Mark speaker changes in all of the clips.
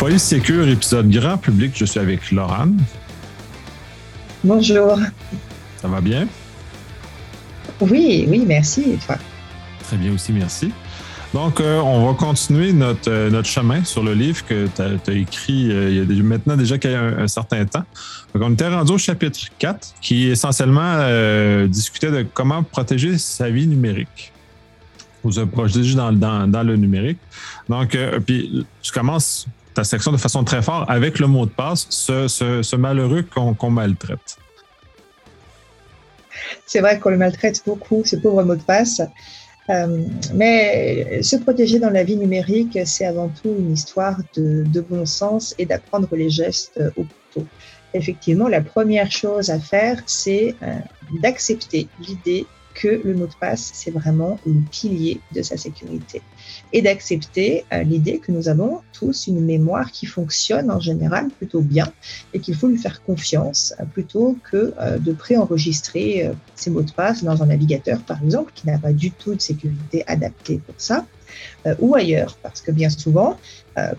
Speaker 1: Police Secure, épisode grand public. Je suis avec Laurent.
Speaker 2: Bonjour.
Speaker 1: Ça va bien?
Speaker 2: Oui, oui, merci. Et toi?
Speaker 1: Très bien aussi, merci. Donc, euh, on va continuer notre, euh, notre chemin sur le livre que tu as, écrit euh, il y a maintenant déjà un, un certain temps. Donc, on était rendu au chapitre 4 qui essentiellement discutait de comment protéger sa vie numérique. Vous protéger dans, dans, dans le numérique. Donc, puis tu commences ta section de façon très forte avec le mot de passe, ce, ce, malheureux qu'on maltraite.
Speaker 2: C'est vrai qu'on le maltraite beaucoup, ce pauvre mot de passe. Euh, mais se protéger dans la vie numérique, c'est avant tout une histoire de, de bon sens et d'apprendre les gestes au couteau. Effectivement, la première chose à faire, c'est euh, d'accepter l'idée que le mot de passe, c'est vraiment le pilier de sa sécurité. Et d'accepter euh, l'idée que nous avons tous une mémoire qui fonctionne en général plutôt bien et qu'il faut lui faire confiance euh, plutôt que euh, de préenregistrer ses mots de passe dans un navigateur, par exemple, qui n'a pas du tout de sécurité adaptée pour ça. ou ailleurs, parce que bien souvent,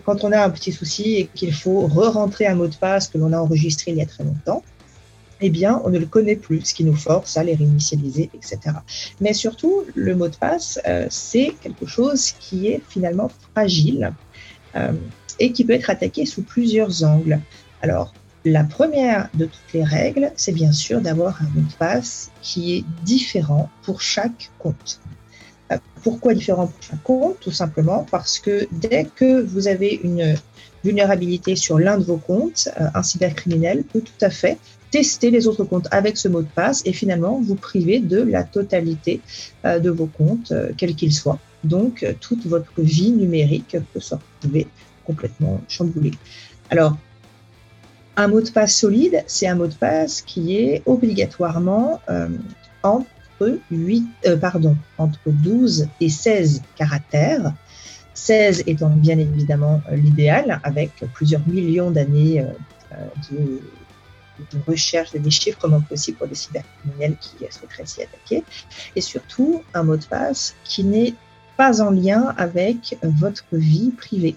Speaker 2: quand on a un petit souci et qu'il faut re-rentrer un mot de passe que l'on a enregistré il y a très longtemps, eh bien, on ne le connaît plus, ce qui nous force à les réinitialiser, etc. Mais surtout, le mot de passe, euh, c'est quelque chose qui est finalement fragile euh, et qui peut être attaqué sous plusieurs angles. Alors, la première de toutes les règles, c'est bien sûr d'avoir un mot de passe qui est différent pour chaque compte. Euh, pourquoi différent pour chaque compte? Tout simplement parce que dès que vous avez une vulnérabilité sur l'un de vos comptes, un cybercriminel peut tout à fait tester les autres comptes avec ce mot de passe et finalement vous priver de la totalité euh, de vos comptes, euh, quels qu'ils soient. Donc, euh, toute votre vie numérique peut se retrouver complètement chamboulée. Alors, un mot de passe solide, c'est un mot de passe qui est obligatoirement entre, 8, pardon, entre 12 et 16 caractères. 16 étant bien évidemment l'idéal, avec plusieurs millions d'années de de recherche de déchiffrement possible pour des cybercriminels qui souhaiteraient s'y attaquer. Et surtout, un mot de passe qui n'est pas en lien avec votre vie privée.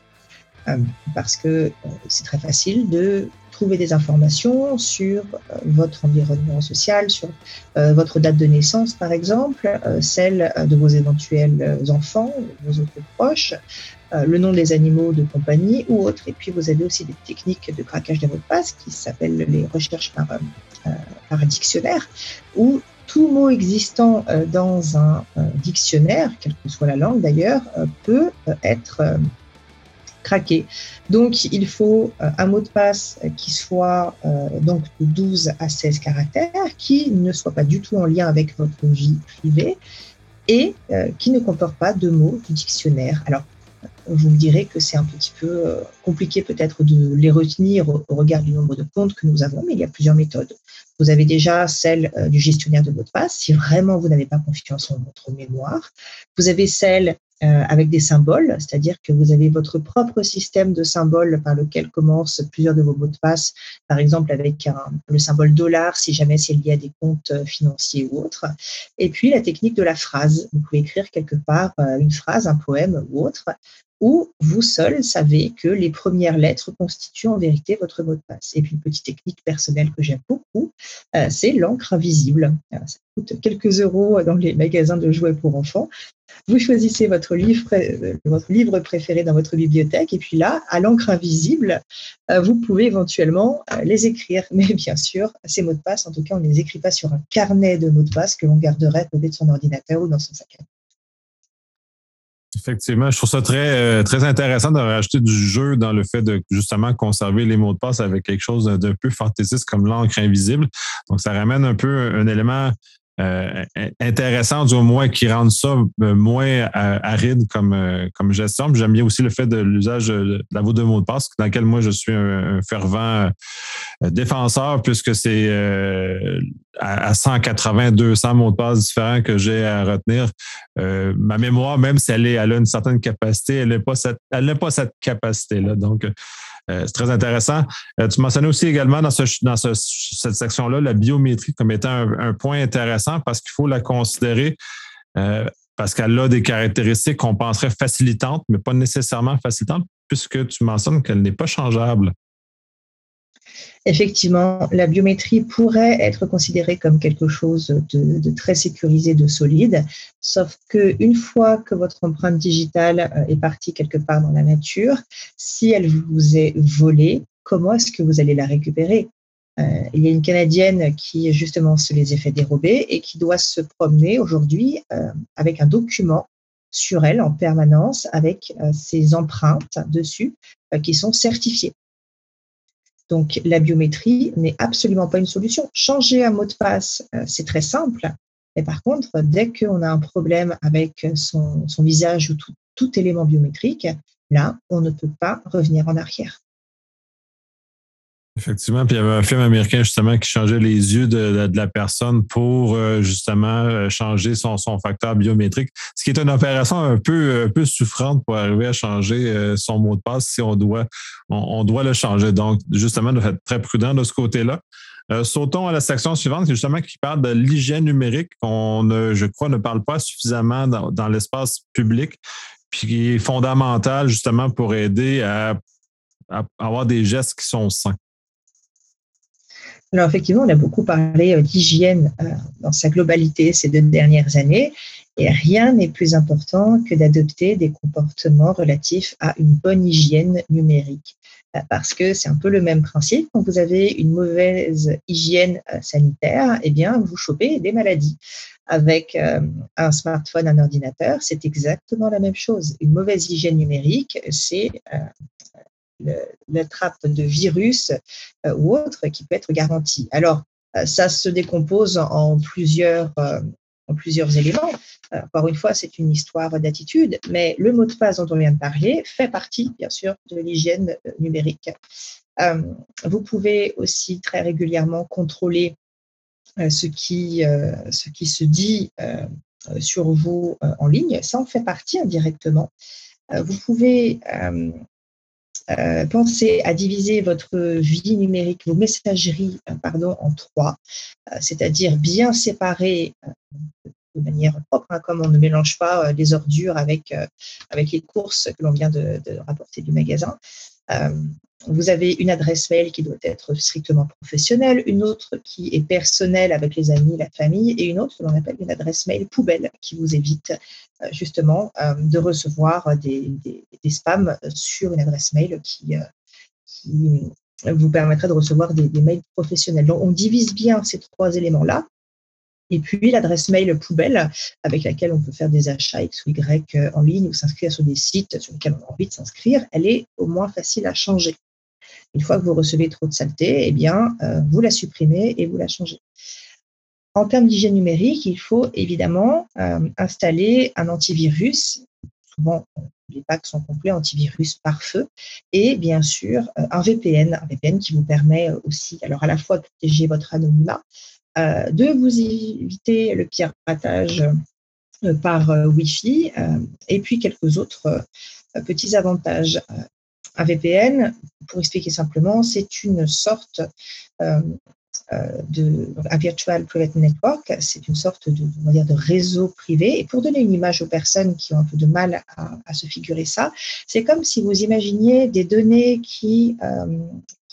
Speaker 2: Euh, parce que euh, c'est très facile de trouver des informations sur euh, votre environnement social, sur votre date de naissance par exemple, celle de vos éventuels enfants, vos autres proches, le nom des animaux de compagnie ou autres. Et puis vous avez aussi des techniques de craquage de mots de passe qui s'appellent les recherches par, par dictionnaire, où tout mot existant dans un dictionnaire, quelle que soit la langue d'ailleurs, peut être craquer. Donc, il faut euh, un mot de passe qui soit euh, donc de 12 à 16 caractères, qui ne soit pas du tout en lien avec votre vie privée et euh, qui ne comporte pas de mots du dictionnaire. Alors, vous me direz que c'est un petit peu compliqué peut-être de les retenir au regard du nombre de comptes que nous avons, mais il y a plusieurs méthodes. Vous avez déjà celle du gestionnaire de mots de passe, si vraiment vous n'avez pas confiance en votre mémoire. Vous avez celle euh, avec des symboles, c'est-à-dire que vous avez votre propre système de symboles par lequel commencent plusieurs de vos mots de passe, par exemple avec le symbole dollar si jamais c'est lié à des comptes euh, financiers ou autres. Et puis la technique de la phrase. Vous pouvez écrire quelque part euh, une phrase, un poème ou autre, où vous seul savez que les premières lettres constituent en vérité votre mot de passe. Et puis une petite technique personnelle que j'aime beaucoup, c'est l'encre invisible. Ça coûte quelques euros dans les magasins de jouets pour enfants. Vous choisissez votre livre, euh, votre livre préféré dans votre bibliothèque et puis là, à l'encre invisible, euh, vous pouvez éventuellement euh, les écrire. Mais bien sûr, ces mots de passe, en tout cas, on ne les écrit pas sur un carnet de mots de passe que l'on garderait de son ordinateur ou dans son sac à main.
Speaker 1: Effectivement, je trouve ça très, très intéressant de rajouter du jeu dans le fait de justement conserver les mots de passe avec quelque chose d'un peu fantaisiste comme l'encre invisible. Donc, ça ramène un peu un élément euh, intéressant du moins qui rendent ça euh, moins euh, aride comme, comme gestion. J'aime bien aussi le fait de l'usage de la voûte de mot de passe, dans lequel moi je suis un, fervent défenseur, puisque c'est à 180, 200 mots de passe différents que j'ai à retenir. ma mémoire, même si elle, est, elle a une certaine capacité, elle n'a pas cette, elle pas cette capacité-là. Donc, euh, c'est très intéressant. Euh, tu mentionnais aussi également dans, cette section-là la biométrie comme étant un, point intéressant parce qu'il faut la considérer euh, parce qu'elle a des caractéristiques qu'on penserait facilitantes, mais pas nécessairement facilitantes. puisque tu mentionnes qu'elle n'est pas changeable.
Speaker 2: Effectivement, la biométrie pourrait être considérée comme quelque chose de, très sécurisé, de solide, sauf qu'une fois que votre empreinte digitale euh, est partie quelque part dans la nature, si elle vous est volée, comment est-ce que vous allez la récupérer? Euh, il y a une Canadienne qui justement se les a fait dérober et qui doit se promener aujourd'hui euh, avec un document sur elle en permanence avec ses empreintes dessus qui sont certifiées. Donc, la biométrie n'est absolument pas une solution. Changer un mot de passe, euh, c'est très simple. Mais par contre, dès qu'on a un problème avec son, visage ou tout, élément biométrique, là, on ne peut pas revenir en arrière.
Speaker 1: Effectivement, puis il y avait un film américain justement qui changeait les yeux de, la personne pour euh, justement euh, changer son, facteur biométrique, ce qui est une opération un peu, un peu souffrante pour arriver à changer euh, son mot de passe si on doit, on, doit le changer. Donc, justement, de être très prudent de ce côté-là. sautons à la section suivante, justement qui parle de l'hygiène numérique. On, je crois, ne parle pas suffisamment dans, dans l'espace public, puis qui est fondamental justement pour aider à avoir des gestes qui sont sains.
Speaker 2: Alors effectivement, on a beaucoup parlé euh, d'hygiène euh, dans sa globalité ces deux dernières années, et rien n'est plus important que d'adopter des comportements relatifs à une bonne hygiène numérique. Euh, parce que c'est un peu le même principe. Quand vous avez une mauvaise hygiène sanitaire, eh bien, vous chopez des maladies. Avec un smartphone, un ordinateur, c'est exactement la même chose. Une mauvaise hygiène numérique, c'est la trappe de virus euh, ou autre qui peut être garantie. Alors, euh, ça se décompose en plusieurs, euh, en plusieurs éléments. Encore une fois, c'est une histoire d'attitude, mais le mot de passe dont on vient de parler fait partie, bien sûr, de l'hygiène numérique. vous pouvez aussi très régulièrement contrôler ce, qui, ce qui se dit sur vous en ligne. Ça en fait partie indirectement. Vous pouvez euh, pensez à diviser votre vie numérique, vos messageries, euh, pardon, en trois, euh, c'est-à-dire bien séparer de manière propre, hein, comme on ne mélange pas les ordures avec, avec les courses que l'on vient de, de, rapporter du magasin. Vous avez une adresse mail qui doit être strictement professionnelle, une autre qui est personnelle avec les amis, la famille, et une autre que l'on appelle une adresse mail poubelle qui vous évite euh, justement euh, de recevoir des, spams sur une adresse mail qui, euh, vous permettrait de recevoir des, mails professionnels. Donc, on divise bien ces trois éléments-là. Et puis l'adresse mail poubelle avec laquelle on peut faire des achats X ou Y en ligne ou s'inscrire sur des sites sur lesquels on a envie de s'inscrire, elle est au moins facile à changer. Une fois que vous recevez trop de saleté, eh bien, euh, vous la supprimez et vous la changez. En termes d'hygiène numérique, il faut évidemment euh, installer un antivirus. Souvent, les packs sont complets, antivirus par feu, et bien sûr euh, un VPN, un VPN qui vous permet aussi, alors à la fois de protéger votre anonymat, de vous éviter le piratage par Wi-Fi, et puis quelques autres petits avantages. Un VPN, pour expliquer simplement, c'est une sorte euh, euh, de un virtual private network, c'est une sorte de, on de réseau privé. Et pour donner une image aux personnes qui ont un peu de mal à, se figurer ça, c'est comme si vous imaginiez des données qui, euh,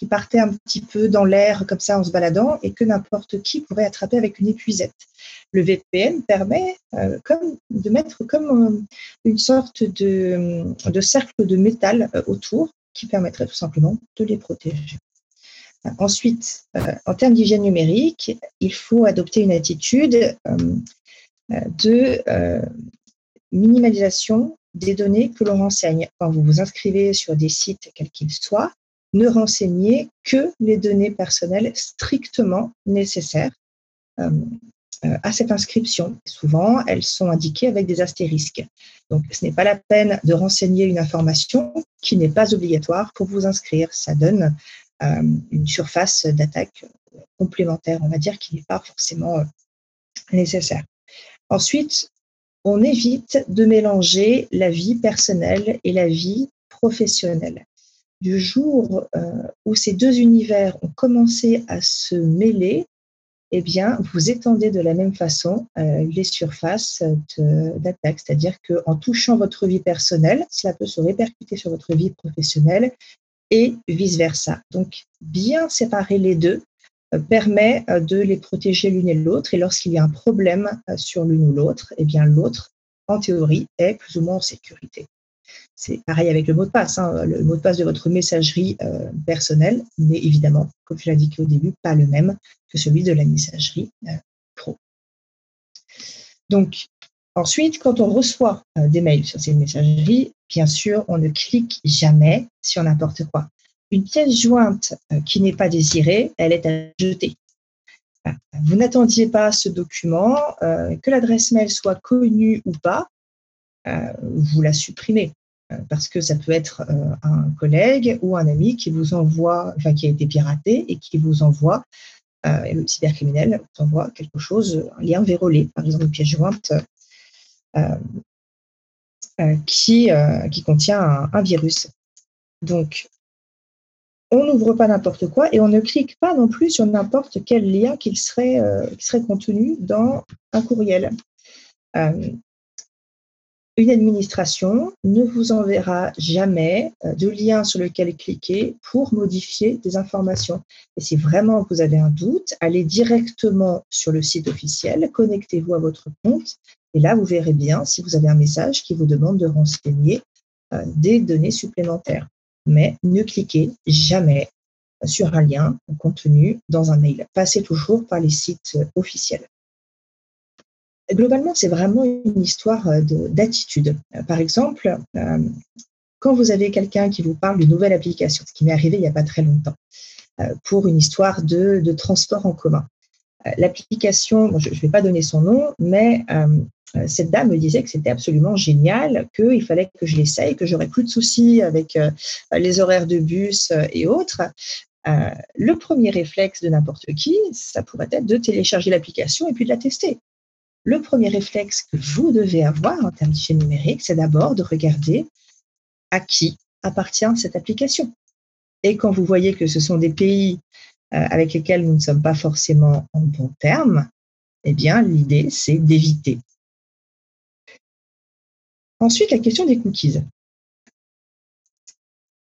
Speaker 2: qui partaient un petit peu dans l'air comme ça en se baladant et que n'importe qui pourrait attraper avec une épuisette. Le VPN permet comme, de mettre comme une sorte de, cercle de métal autour qui permettrait tout simplement de les protéger. Ensuite, euh, en termes d'hygiène numérique, il faut adopter une attitude euh, de euh, minimalisation des données que l'on renseigne. Quand vous vous inscrivez sur des sites, quels qu'ils soient, ne renseignez que les données personnelles strictement nécessaires euh, à cette inscription. Souvent, elles sont indiquées avec des astérisques. Donc, ce n'est pas la peine de renseigner une information qui n'est pas obligatoire pour vous inscrire. Ça donne euh, une surface d'attaque complémentaire, on va dire, qui n'est pas forcément euh, nécessaire. Ensuite, on évite de mélanger la vie personnelle et la vie professionnelle. Du jour où ces deux univers ont commencé à se mêler, eh bien, vous étendez de la même façon euh, les surfaces d'attaque. C'est-à-dire qu'en touchant votre vie personnelle, cela peut se répercuter sur votre vie professionnelle et vice-versa. Donc, bien séparer les deux euh, permet euh, de les protéger l'une et l'autre. Et lorsqu'il y a un problème sur l'une ou l'autre, eh bien, l'autre, en théorie, est plus ou moins en sécurité. C'est pareil avec le mot de passe. Hein. Le mot de passe de votre messagerie euh, personnelle n'est évidemment, comme je l'ai indiqué au début, pas le même que celui de la messagerie euh, pro. Donc, ensuite, quand on reçoit euh, des mails sur ces messageries, bien sûr, on ne clique jamais sur n'importe quoi. Une pièce jointe qui n'est pas désirée, elle est à jeter. Vous n'attendiez pas ce document, que l'adresse mail soit connue ou pas, vous la supprimez. Euh, parce que ça peut être euh, un collègue ou un ami qui vous envoie, enfin qui a été piraté et qui vous envoie, euh, et le cybercriminel vous envoie quelque chose, un lien vérolé, par exemple une pièce jointe qui, qui contient un, virus. Donc, on n'ouvre pas n'importe quoi et on ne clique pas non plus sur n'importe quel lien serait, qui serait contenu dans un courriel. Une administration ne vous enverra jamais euh, de lien sur lequel cliquer pour modifier des informations. Et si vraiment vous avez un doute, allez directement sur le site officiel, connectez-vous à votre compte et là, vous verrez bien si vous avez un message qui vous demande de renseigner euh, des données supplémentaires. Mais ne cliquez jamais sur un lien contenu dans un mail. Passez toujours par les sites officiels globalement, c'est vraiment une histoire euh, d'attitude. Euh, par exemple, euh, quand vous avez quelqu'un qui vous parle d'une nouvelle application, ce qui m'est arrivé il n'y a pas très longtemps, pour une histoire de, transport en commun. L'application, je ne vais pas donner son nom, mais cette dame me disait que c'était absolument génial, qu'il fallait que je l'essaye, que j'aurais plus de soucis avec les horaires de bus et autres. le premier réflexe de n'importe qui, ça pourrait être de télécharger l'application et puis de la tester le premier réflexe que vous devez avoir en termes d'hygiène numérique, c'est d'abord de regarder à qui appartient cette application. Et quand vous voyez que ce sont des pays euh, avec lesquels nous ne sommes pas forcément en bon terme, eh bien, l'idée, c'est d'éviter. Ensuite, la question des cookies.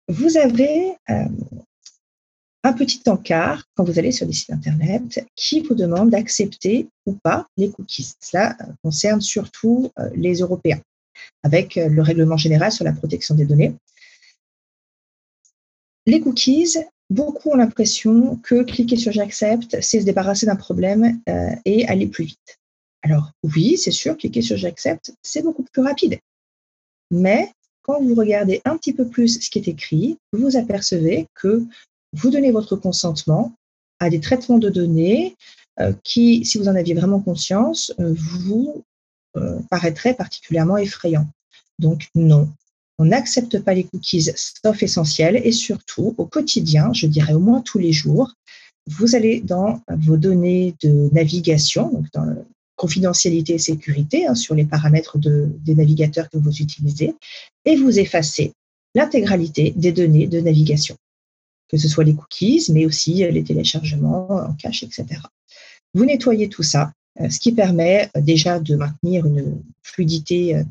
Speaker 2: Vous avez euh, un petit encart quand vous allez sur des sites Internet qui vous demande d'accepter ou pas les cookies. Cela euh, concerne surtout euh, les Européens, avec euh, le règlement général sur la protection des données. Les cookies, beaucoup ont l'impression que cliquer sur j'accepte, c'est se débarrasser d'un problème et aller plus vite. Alors oui, c'est sûr, cliquer sur j'accepte, c'est beaucoup plus rapide. Mais quand vous regardez un petit peu plus ce qui est écrit, vous apercevez que vous donnez votre consentement à des traitements de données euh, qui, si vous en aviez vraiment conscience, euh, vous euh, paraîtraient particulièrement effrayants. Donc non, on n'accepte pas les cookies sauf essentiels et surtout au quotidien, je dirais au moins tous les jours, vous allez dans vos données de navigation, donc dans confidentialité et sécurité hein, sur les paramètres des navigateurs que vous utilisez, et vous effacez l'intégralité des données de navigation que ce soit les cookies, mais aussi euh, les téléchargements en cache, etc. Vous nettoyez tout ça, euh, ce qui permet euh, déjà de maintenir une fluidité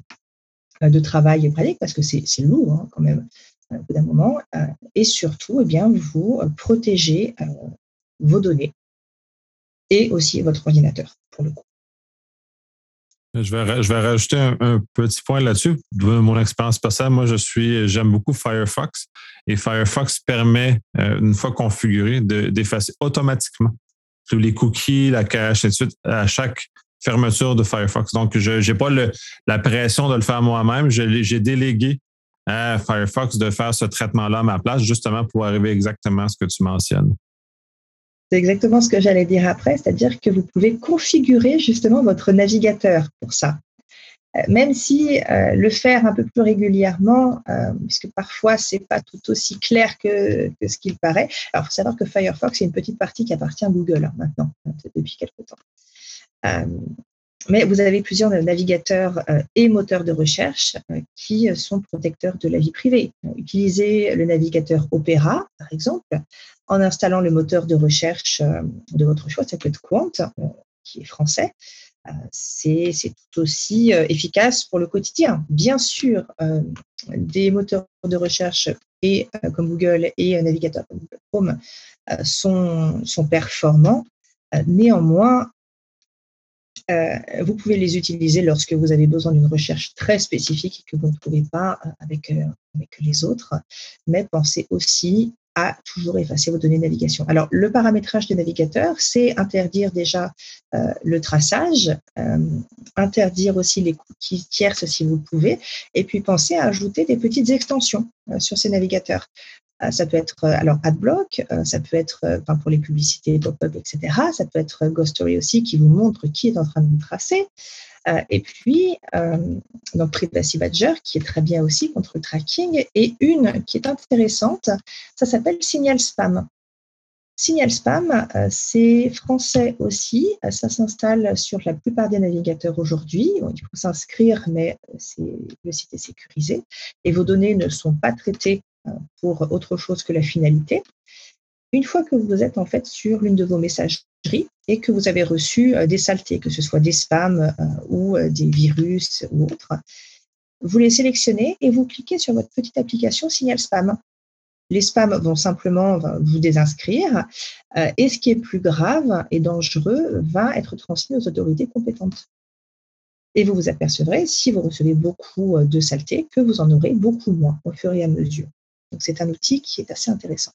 Speaker 2: de travail pratique, parce que c'est lourd hein, quand même au bout d'un moment, et surtout, eh bien, vous protégez vos données et aussi votre ordinateur, pour le coup.
Speaker 1: Je vais, je vais rajouter un, petit point là-dessus. De mon expérience personnelle, moi, je suis, j'aime beaucoup Firefox. Et Firefox permet, euh, une fois configuré, d'effacer automatiquement tous les cookies, la cache, et de à chaque fermeture de Firefox. Donc, je n'ai pas le, la pression de le faire moi-même. J'ai délégué à Firefox de faire ce traitement-là à ma place, justement pour arriver exactement à ce que tu mentionnes.
Speaker 2: C'est exactement ce que j'allais dire après, c'est-à-dire que vous pouvez configurer justement votre navigateur pour ça. Euh, même si euh, le faire un peu plus régulièrement, euh, puisque parfois c'est pas tout aussi clair que, ce qu'il paraît. Alors, il faut savoir que Firefox est une petite partie qui appartient à Google hein, maintenant, depuis quelques temps. Mais vous avez plusieurs navigateurs et moteurs de recherche qui sont protecteurs de la vie privée. Utilisez le navigateur Opera, par exemple, en installant le moteur de recherche de votre choix, ça peut être Quant, qui est français, c'est tout aussi efficace pour le quotidien. Bien sûr, des moteurs de recherche comme Google et un navigateur comme Google Chrome sont performants. Néanmoins, vous pouvez les utiliser lorsque vous avez besoin d'une recherche très spécifique que vous ne trouvez pas avec, avec les autres. Mais pensez aussi à toujours effacer vos données de navigation. Alors, le paramétrage des navigateurs, c'est interdire déjà euh, le traçage, euh, interdire aussi les cookies tierces si vous pouvez, et puis penser à ajouter des petites extensions euh, sur ces navigateurs. Ça peut être alors AdBlock, ça peut être pour les publicités pop-up, etc. Ça peut être Ghost Story aussi qui vous montre qui est en train de vous tracer. Euh, et puis, euh, donc Privacy Badger, qui est très bien aussi contre le tracking, et une qui est intéressante, ça s'appelle Signal Spam. Signal Spam, euh, c'est français aussi. Ça s'installe sur la plupart des navigateurs aujourd'hui. il faut s'inscrire, mais le site est sécurisé et vos données ne sont pas traitées pour autre chose que la finalité. Une fois que vous êtes en fait sur l'une de vos messageries et que vous avez reçu euh, des saletés, que ce soit des spams euh, ou euh, des virus ou autres, vous les sélectionnez et vous cliquez sur votre petite application Signal Spam. Les spams vont simplement vous désinscrire et ce qui est plus grave et dangereux va être transmis aux autorités compétentes. Et vous vous apercevrez, si vous recevez beaucoup de saletés, que vous en aurez beaucoup moins au fur et à mesure. Donc c'est un outil qui est assez intéressant.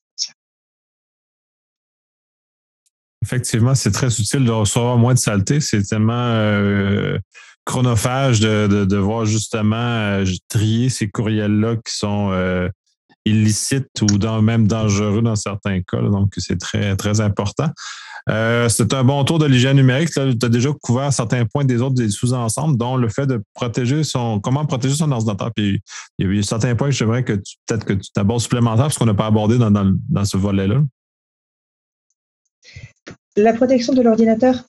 Speaker 1: Effectivement, c'est très utile de recevoir moins de saleté. C'est tellement euh, chronophage de, devoir justement euh, trier ces courriels-là qui sont euh, illicites ou même dangereux dans certains cas. donc, c'est très, très important. C'est un bon tour de l'hygiène numérique. Tu as déjà couvert certains points des autres des sous-ensembles, dont le fait de protéger son. comment protéger son ordinateur. Puis il y a certains points j'aimerais que peut-être que tu t'abordes supplémentaires parce qu'on n'a pas abordé dans, dans ce volet-là.
Speaker 2: La protection de l'ordinateur.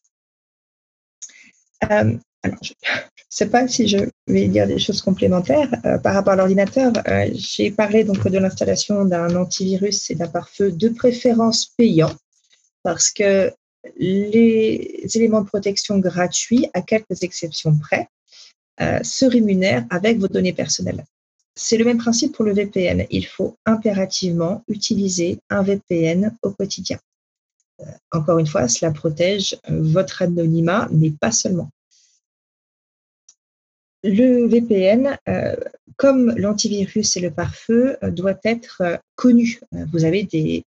Speaker 2: Euh, je ne sais pas si je vais dire des choses complémentaires euh, par rapport à l'ordinateur. Euh, j'ai parlé donc de l'installation d'un antivirus et d'un pare-feu de préférence payant parce que les éléments de protection gratuits, à quelques exceptions près, se rémunèrent avec vos données personnelles. C'est le même principe pour le VPN. Il faut impérativement utiliser un VPN au quotidien. Euh, encore une fois, cela protège euh, votre anonymat, mais pas seulement. Le VPN, euh, comme l'antivirus et le pare-feu, doit être connu. Vous avez des,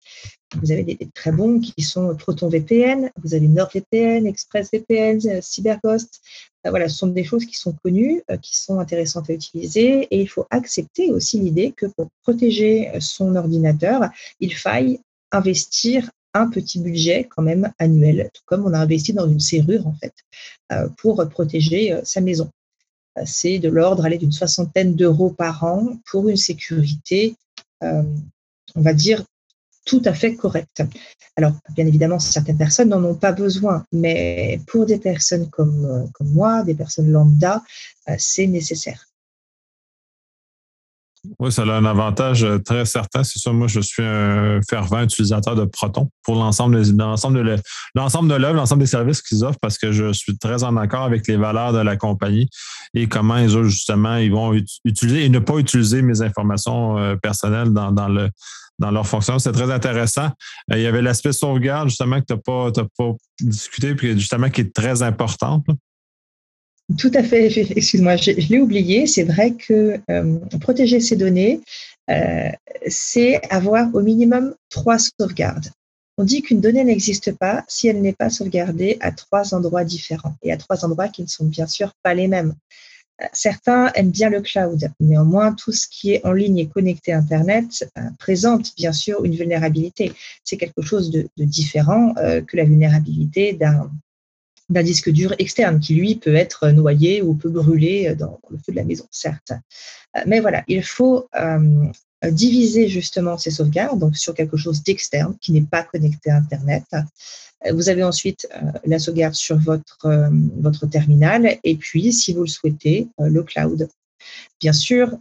Speaker 2: vous avez des, très bons qui sont ProtonVPN, vous avez NordVPN, ExpressVPN, CyberGhost. Voilà, ce sont des choses qui sont connues, qui sont intéressantes à utiliser. Et il faut accepter aussi l'idée que pour protéger son ordinateur, il faille investir un petit budget quand même annuel, tout comme on a investi dans une serrure en fait euh, pour protéger euh, sa maison. Euh, c'est de l'ordre d'une soixantaine d'euros par an pour une sécurité, on va dire, tout à fait correcte. Alors, bien évidemment, certaines personnes n'en ont pas besoin, mais pour des personnes comme, comme moi, des personnes lambda, c'est nécessaire.
Speaker 1: Oui, ça a un avantage euh, très certain. C'est ça, moi, je suis un fervent utilisateur de Proton pour l'ensemble de l'ensemble de l'œuvre, l'ensemble des services qu'ils offrent parce que je suis très en accord avec les valeurs de la compagnie et comment ils justement ils vont utiliser et ne pas utiliser mes informations euh, personnelles dans, dans le dans leur fonction. C'est très intéressant. Euh, il y avait l'aspect sauvegarde, justement, que tu n'as pas, pas discuté, puis justement, qui est très important.
Speaker 2: Tout à fait, excuse-moi, je, l'ai oublié. C'est vrai que euh, protéger ces données, euh, c'est avoir au minimum trois sauvegardes. On dit qu'une donnée n'existe pas si elle n'est pas sauvegardée à trois endroits différents et à trois endroits qui ne sont bien sûr pas les mêmes. Euh, certains aiment bien le cloud. Néanmoins, tout ce qui est en ligne et connecté à Internet présente bien sûr une vulnérabilité. C'est quelque chose de, différent que la vulnérabilité d'un d'un disque dur externe qui, lui, peut être noyé ou peut brûler dans le feu de la maison, certes. Euh, mais voilà, il faut euh, diviser justement ces sauvegardes sur quelque chose d'externe qui n'est pas connecté à Internet. Vous avez ensuite la sauvegarde sur votre, votre terminal et puis, si vous le souhaitez, le cloud. Bien sûr,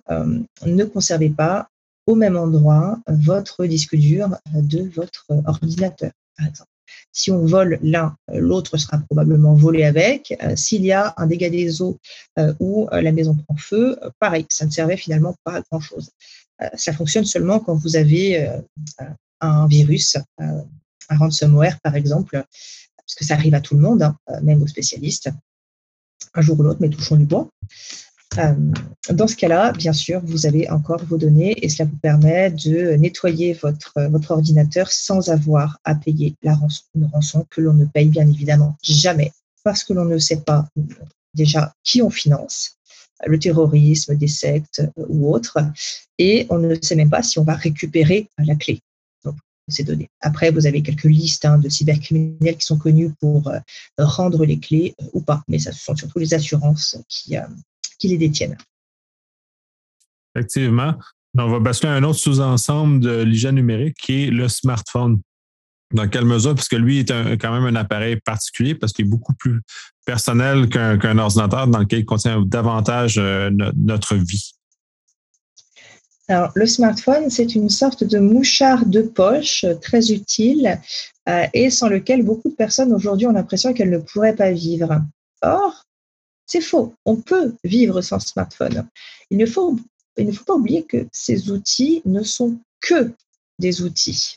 Speaker 2: ne conservez pas au même endroit votre disque dur de votre ordinateur, par exemple. Si on vole l'un, l'autre sera probablement volé avec. Euh, s'il y a un dégât des eaux euh, ou euh, la maison prend feu, pareil, ça ne servait finalement pas à grand-chose. ça fonctionne seulement quand vous avez un virus, un ransomware par exemple, parce que ça arrive à tout le monde, hein, même aux spécialistes, un jour ou l'autre, mais touchons du bois. Euh, dans ce cas-là, bien sûr, vous avez encore vos données et cela vous permet de nettoyer votre, votre ordinateur sans avoir à payer une rançon que l'on ne paye bien évidemment jamais. Parce que l'on ne sait pas déjà qui on finance, le terrorisme, des sectes ou autres, et on ne sait même pas si on va récupérer la clé. De ces données. Après, vous avez quelques listes hein, de cybercriminels qui sont connus pour euh, rendre les clés euh, ou pas, mais ce sont surtout les assurances qui, qui les détiennent.
Speaker 1: Effectivement. On va basculer à un autre sous-ensemble de l'hygiène numérique qui est le smartphone. Dans quelle mesure? Parce que lui est quand même un appareil particulier parce qu'il est beaucoup plus personnel qu'un ordinateur dans lequel il contient davantage euh, notre vie.
Speaker 2: Alors, le smartphone, c'est une sorte de mouchard de poche euh, très utile euh, et sans lequel beaucoup de personnes aujourd'hui ont l'impression qu'elles ne pourraient pas vivre. Or, c'est faux. On peut vivre sans smartphone. Il ne faut, pas oublier que ces outils ne sont que des outils.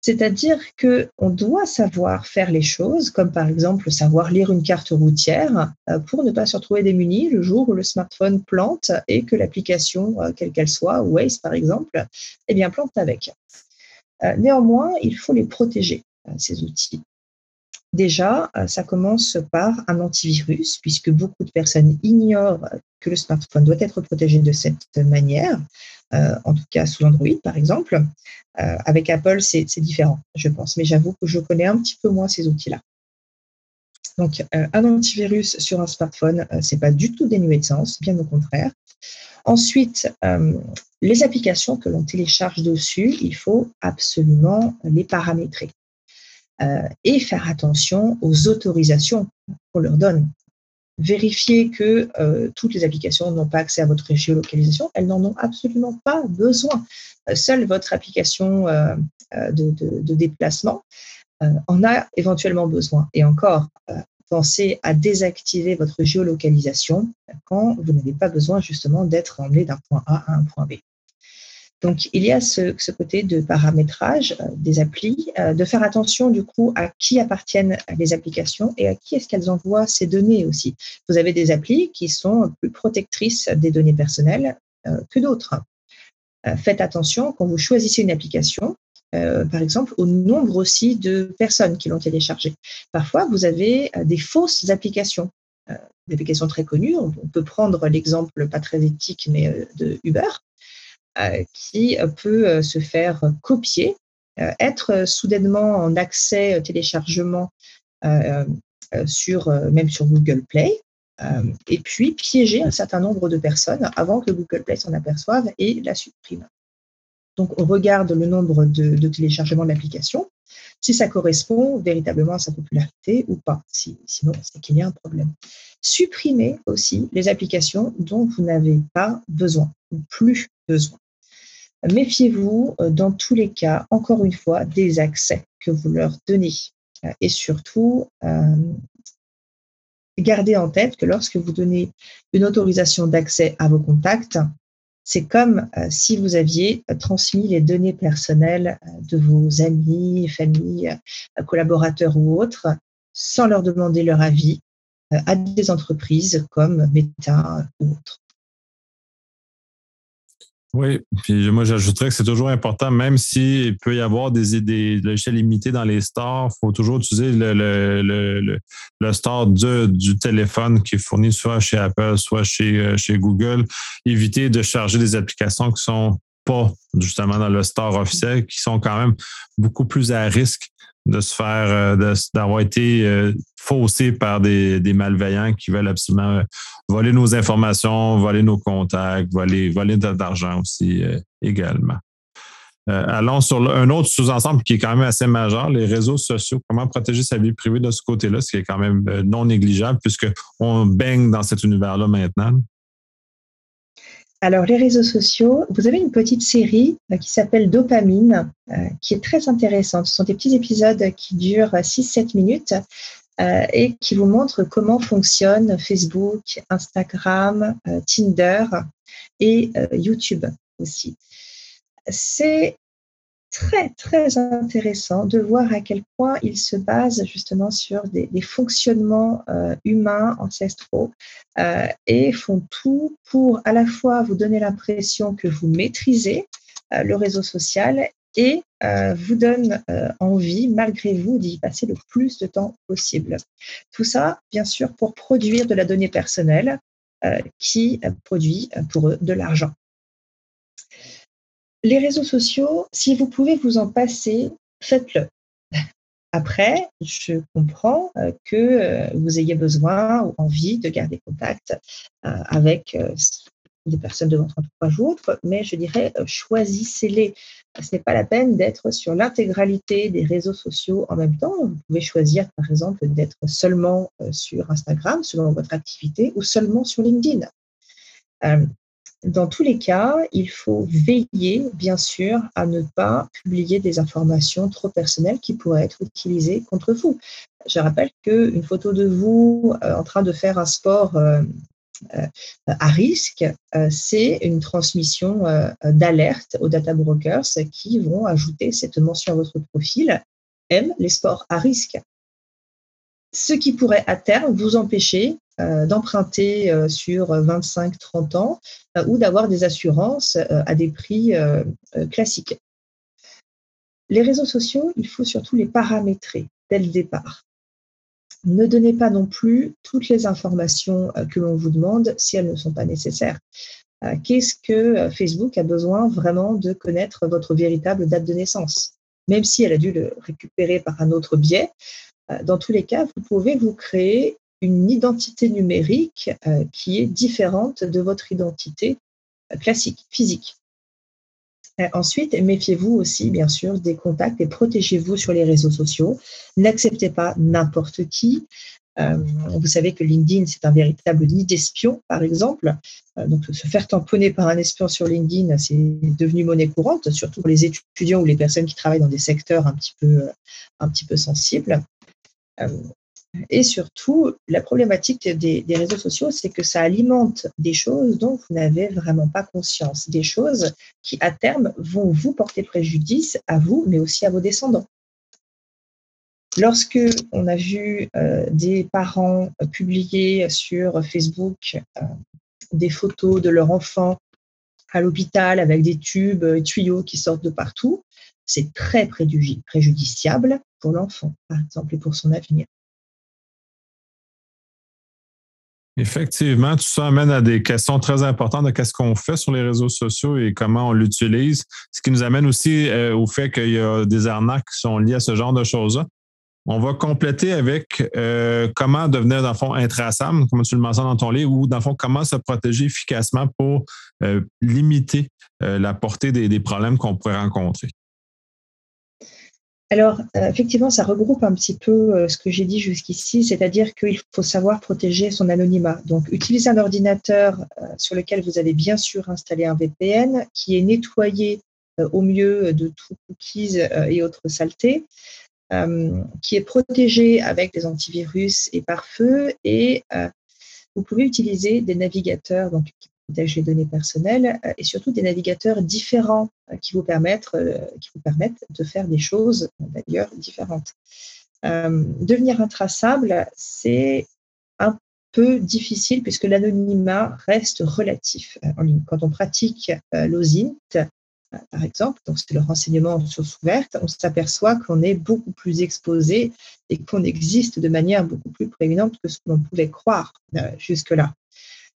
Speaker 2: C'est-à-dire qu'on doit savoir faire les choses, comme par exemple savoir lire une carte routière euh, pour ne pas se retrouver démuni le jour où le smartphone plante et que l'application, euh, quelle qu'elle soit, Waze par exemple, eh bien, plante avec. Euh, néanmoins, il faut les protéger, ces outils. Déjà, euh, ça commence par un antivirus, puisque beaucoup de personnes ignorent que le smartphone doit être protégé de cette manière, euh, en tout cas sous Android par exemple. Euh, avec Apple, c'est différent, je pense, mais j'avoue que je connais un petit peu moins ces outils-là. Donc, un antivirus sur un smartphone, c'est pas du tout dénué de sens, bien au contraire. Ensuite, les applications que l'on télécharge dessus, il faut absolument les paramétrer. Euh, et faire attention aux autorisations qu'on leur donne. Vérifier que euh, toutes les applications n'ont pas accès à votre géolocalisation, elles n'en ont absolument pas besoin. Euh, seule votre application de, déplacement en a éventuellement besoin. Et encore, pensez à désactiver votre géolocalisation quand vous n'avez pas besoin justement d'être emmené d'un point A à un point B. Donc, il y a ce, côté de paramétrage euh, des applis, euh, de faire attention du coup à qui appartiennent les applications et à qui est-ce qu'elles envoient ces données aussi. Vous avez des applis qui sont plus protectrices des données personnelles euh, que d'autres. faites attention quand vous choisissez une application, par exemple, au nombre aussi de personnes qui l'ont téléchargée. Parfois, vous avez des fausses applications des applications très connues. On peut prendre l'exemple pas très éthique, mais de Uber, qui euh, peut euh, se faire copier, être soudainement en accès téléchargement sur, même sur Google Play, et puis piéger un certain nombre de personnes avant que Google Play s'en aperçoive et la supprime. Donc, on regarde le nombre de, de téléchargements de l'application, si ça correspond véritablement à sa popularité ou pas. sinon, c'est qu'il y a un problème. Supprimez aussi les applications dont vous n'avez pas besoin ou plus besoin. Méfiez-vous euh, dans tous les cas, encore une fois, des accès que vous leur donnez. Euh, et surtout, euh, gardez en tête que lorsque vous donnez une autorisation d'accès à vos contacts, c'est comme si vous aviez transmis les données personnelles de vos amis, familles, collaborateurs ou autres, sans leur demander leur avis, à des entreprises comme Meta ou autres.
Speaker 1: Oui, puis moi j'ajouterais que c'est toujours important, même s'il peut y avoir des, logiciels limités dans les stores, il faut toujours utiliser le, le, le, store du téléphone qui est fourni soit chez Apple, soit chez, euh, chez Google. Éviter de charger des applications qui sont pas justement dans le store officiel, qui sont quand même beaucoup plus à risque de se faire, d'avoir été faussé par des, malveillants qui veulent absolument voler nos informations, voler nos contacts, voler, voler de l'argent aussi également. allons sur un autre sous-ensemble qui est quand même assez majeur, les réseaux sociaux. Comment protéger sa vie privée de ce côté-là, ce qui est quand même non négligeable puisqu'on baigne dans cet univers-là maintenant?
Speaker 2: Alors, les réseaux sociaux, vous avez une petite série euh, qui s'appelle Dopamine, euh, qui est très intéressante. Ce sont des petits épisodes qui durent 6-7 minutes euh, et qui vous montrent comment fonctionnent Facebook, Instagram, Tinder et YouTube aussi. C'est très, très intéressant de voir à quel point ils se basent justement sur des, fonctionnements euh, humains ancestraux euh, et font tout pour à la fois vous donner l'impression que vous maîtrisez euh, le réseau social et vous donne envie, malgré vous, d'y passer le plus de temps possible. Tout ça, bien sûr, pour produire de la donnée personnelle qui produit pour eux de l'argent les réseaux sociaux, si vous pouvez vous en passer, faites-le. Après, je comprends euh, que euh, vous ayez besoin ou envie de garder contact euh, avec des personnes de votre entourage ou autres, mais je dirais choisissez-les. Ce n'est pas la peine d'être sur l'intégralité des réseaux sociaux en même temps. Vous pouvez choisir, par exemple, d'être seulement sur Instagram selon votre activité ou seulement sur LinkedIn. Dans tous les cas, il faut veiller, bien sûr, à ne pas publier des informations trop personnelles qui pourraient être utilisées contre vous. Je rappelle qu'une photo de vous euh, en train de faire un sport euh, euh, à risque, c'est une transmission d'alerte aux data brokers qui vont ajouter cette mention à votre profil, aime les sports à risque. Ce qui pourrait à terme vous empêcher euh, d'emprunter euh, sur 25-30 ans euh, ou d'avoir des assurances à des prix classiques. Les réseaux sociaux, il faut surtout les paramétrer dès le départ. Ne donnez pas non plus toutes les informations que l'on vous demande si elles ne sont pas nécessaires. Qu'est-ce que Facebook a besoin vraiment de connaître votre véritable date de naissance? Même si elle a dû le récupérer par un autre biais, dans tous les cas, vous pouvez vous créer une identité numérique euh, qui est différente de votre identité euh, classique, physique. Euh, ensuite, méfiez-vous aussi, bien sûr, des contacts et protégez-vous sur les réseaux sociaux. N'acceptez pas n'importe qui. vous savez que LinkedIn, c'est un véritable nid d'espions, par exemple. donc, se faire tamponner par un espion sur LinkedIn, c'est devenu monnaie courante, surtout pour les étudiants ou les personnes qui travaillent dans des secteurs un petit peu, un petit peu sensibles. Et surtout, la problématique des, réseaux sociaux, c'est que ça alimente des choses dont vous n'avez vraiment pas conscience, des choses qui, à terme, vont vous porter préjudice à vous, mais aussi à vos descendants. Lorsque on a vu euh, des parents publier sur Facebook euh, des photos de leur enfant à l'hôpital avec des tubes et tuyaux qui sortent de partout, c'est très préjudiciable pour l'enfant, par exemple, et pour son avenir.
Speaker 1: Effectivement, tout ça amène à des questions très importantes de qu'est-ce qu'on fait sur les réseaux sociaux et comment on l'utilise. Ce qui nous amène aussi euh, au fait qu'il y a des arnaques qui sont liées à ce genre de choses-là. On va compléter avec euh, comment devenir, dans le fond, intraçable, comme tu le mentionnes dans ton livre, ou dans le fond, comment se protéger efficacement pour euh, limiter la portée des problèmes qu'on pourrait rencontrer.
Speaker 2: Alors, euh, effectivement, ça regroupe un petit peu euh, ce que j'ai dit jusqu'ici, c'est-à-dire qu'il faut savoir protéger son anonymat. Donc, utiliser un ordinateur euh, sur lequel vous avez bien sûr installé un VPN qui est nettoyé au mieux de tout cookies et autres saletés, qui est protégé avec des antivirus et pare-feu, et vous pouvez utiliser des navigateurs les données personnelles euh, et surtout des navigateurs différents euh, qui vous permettent, euh, qui vous permettent de faire des choses d'ailleurs différentes. devenir intraçable, c'est un peu difficile puisque l'anonymat reste relatif en ligne. Quand on pratique l'OSINT, par exemple, donc c'est le renseignement en source ouverte, on s'aperçoit qu'on est beaucoup plus exposé et qu'on existe de manière beaucoup plus prééminente que ce que l'on pouvait croire jusque-là.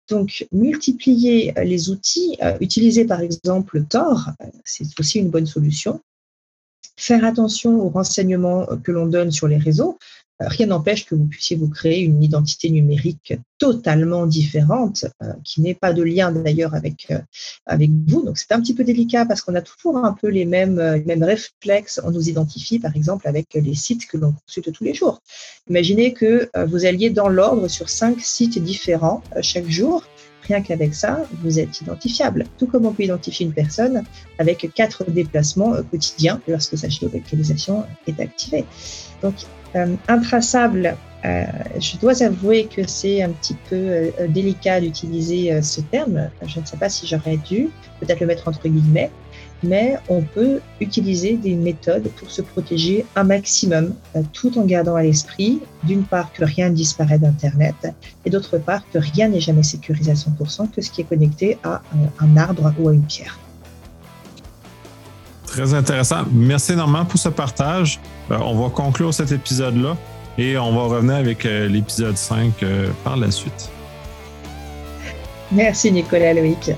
Speaker 2: Donc, multiplier euh, les outils, euh, utiliser par exemple Tor, euh, c'est aussi une bonne solution. Faire attention aux renseignements que l'on donne sur les réseaux. Euh, rien n'empêche que vous puissiez vous créer une identité numérique totalement différente, euh, qui n'est pas de lien d'ailleurs avec, euh, avec vous. Donc c'est un petit peu délicat parce qu'on a toujours un peu les mêmes, les mêmes réflexes. On nous identifie par exemple avec les sites que l'on consulte tous les jours. Imaginez que vous alliez dans l'ordre sur cinq sites différents chaque jour. Rien qu'avec ça, vous êtes identifiable. Tout comme on peut identifier une personne avec quatre déplacements quotidiens lorsque sa géolocalisation est activée. Donc, euh, intraçable, euh, je dois avouer que c'est un petit peu euh, délicat d'utiliser ce terme. Je ne sais pas si j'aurais dû peut-être le mettre entre guillemets, mais on peut utiliser des méthodes pour se protéger un maximum, tout en gardant à l'esprit, d'une part, que rien ne disparaît d'Internet, et d'autre part, que rien n'est jamais sécurisé à 100%, que ce qui est connecté à un arbre ou à une pierre.
Speaker 1: Très intéressant. Merci énormément pour ce partage. Euh, on va conclure cet épisode-là et on va revenir avec euh, l'épisode 5 euh, par la suite.
Speaker 2: Merci Nicolas Loïc.